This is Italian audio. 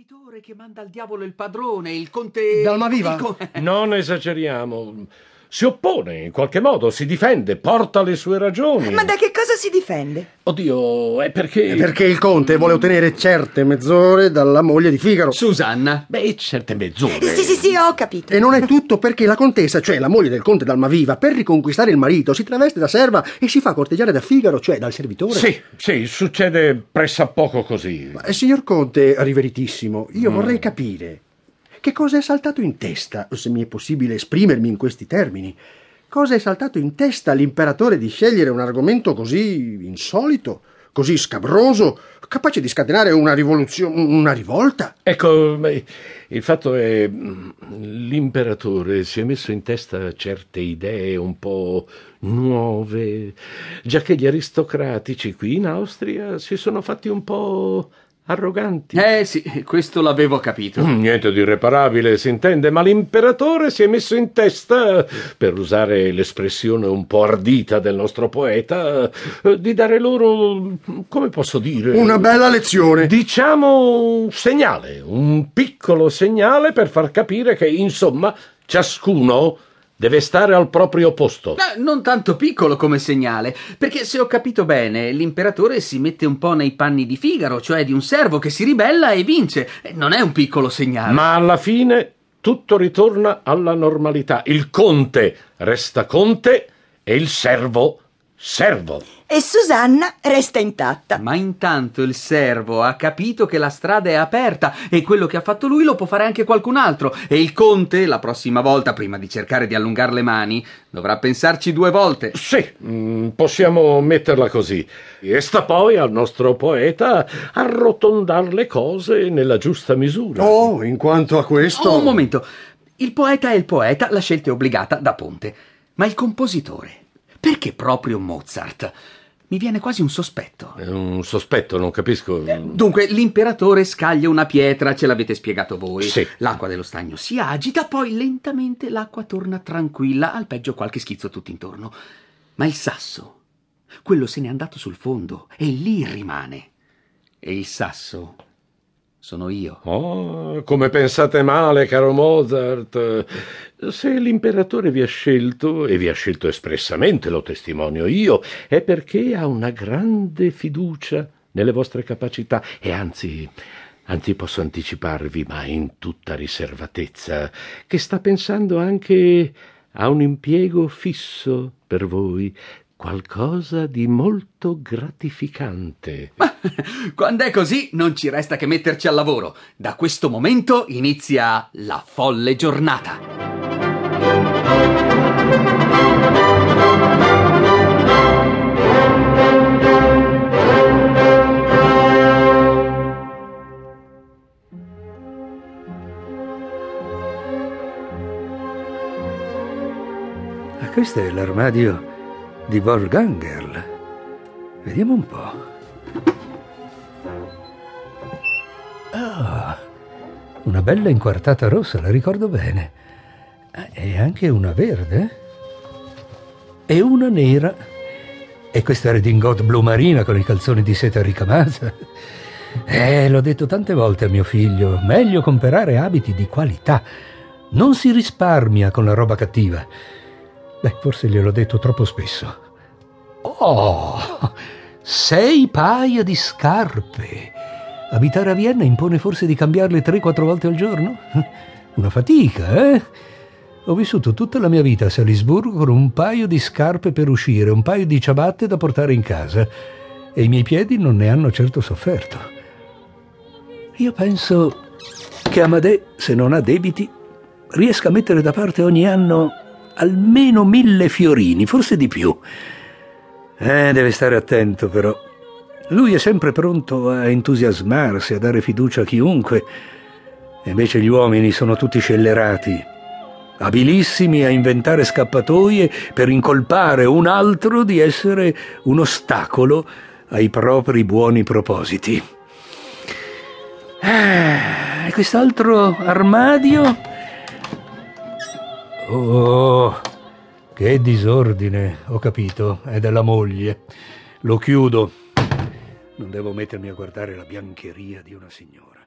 servitore che manda al diavolo il padrone, il conte... Dalmaviva? il co- Non esageriamo. Si oppone in qualche modo, si difende, porta le sue ragioni. Ma da che cosa si difende? Oddio, è perché... Perché il conte vuole ottenere certe mezz'ore dalla moglie di Figaro. Susanna. Beh, certe mezz'ore. Sì, sì, sì, ho capito. E non è tutto perché la contessa, cioè la moglie del conte d'Almaviva, per riconquistare il marito si traveste da serva e si fa corteggiare da Figaro, cioè dal servitore. Sì, sì, succede pressappoco così. Eh, Signor Conte, riveritissimo, io vorrei capire che cosa è saltato in testa, se mi è possibile esprimermi in questi termini. Cosa è saltato in testa all'imperatore di scegliere un argomento così insolito, così scabroso, capace di scatenare una rivoluzione, una rivolta? Ecco, il fatto è mm, l'imperatore si è messo in testa certe idee un po' nuove, già che gli aristocratici qui in Austria si sono fatti un po' arroganti. Eh sì, questo l'avevo capito. Mm, Niente di irreparabile, si intende, ma l'imperatore si è messo in testa, per usare l'espressione un po' ardita del nostro poeta, di dare loro, come posso dire... Una bella lezione. Diciamo un segnale, un piccolo segnale per far capire che, insomma, ciascuno deve stare al proprio posto. Eh, non tanto piccolo come segnale, perché se ho capito bene, l'imperatore si mette un po' nei panni di Figaro, cioè di un servo che si ribella e vince. Eh, Non è un piccolo segnale. Ma alla fine tutto ritorna alla normalità. Il conte resta conte e il servo servo. E Susanna resta intatta. Ma intanto il servo ha capito che la strada è aperta e quello che ha fatto lui lo può fare anche qualcun altro. E il conte, la prossima volta, prima di cercare di allungare le mani, dovrà pensarci due volte. Sì, mm, possiamo metterla così. E sta poi al nostro poeta arrotondare le cose nella giusta misura. Oh, in quanto a questo... Oh, un momento. Il poeta è il poeta, la scelta è obbligata da Ponte. Ma il compositore? Perché proprio Mozart? Mi viene quasi un sospetto. È un sospetto, non capisco. Dunque, l'imperatore scaglia una pietra, ce l'avete spiegato voi. Sì. L'acqua dello stagno si agita, poi lentamente l'acqua torna tranquilla, al peggio qualche schizzo tutto intorno. Ma il sasso, quello se n'è andato sul fondo e lì rimane. E il sasso sono io. Oh, come pensate male, caro Mozart. Se l'imperatore vi ha scelto, e vi ha scelto espressamente, lo testimonio io, è perché ha una grande fiducia nelle vostre capacità e anzi, anzi posso anticiparvi, ma in tutta riservatezza, che sta pensando anche a un impiego fisso per voi, qualcosa di molto gratificante. Ma quando è così non ci resta che metterci al lavoro. Da questo momento inizia la folle giornata. Ah, questo è l'armadio di Wolfgangerl. Vediamo un po'. Ah, una bella inquartata rossa, la ricordo bene. Ah, E anche una verde. E una nera. E questa redingote blu marina con i calzoni di seta ricamata. Eh, l'ho detto tante volte a mio figlio, meglio comprare abiti di qualità. Non si risparmia con la roba cattiva. Beh, forse gliel'ho detto troppo spesso. Oh, sei paia di scarpe. Abitare a Vienna impone forse di cambiarle 3-4 volte al giorno? Una fatica, eh? Ho vissuto tutta la mia vita a Salisburgo con un paio di scarpe per uscire, un paio di ciabatte da portare in casa e i miei piedi non ne hanno certo sofferto. Io penso che Amadè, se non ha debiti, riesca a mettere da parte ogni anno almeno mille fiorini, forse di più. Eh, deve stare attento però. Lui è sempre pronto a entusiasmarsi, a dare fiducia a chiunque. Invece gli uomini sono tutti scellerati, abilissimi a inventare scappatoie per incolpare un altro di essere un ostacolo ai propri buoni propositi. Eh, e quest'altro armadio? Oh, che disordine, ho capito, è della moglie. Lo chiudo. Non devo mettermi a guardare la biancheria di una signora.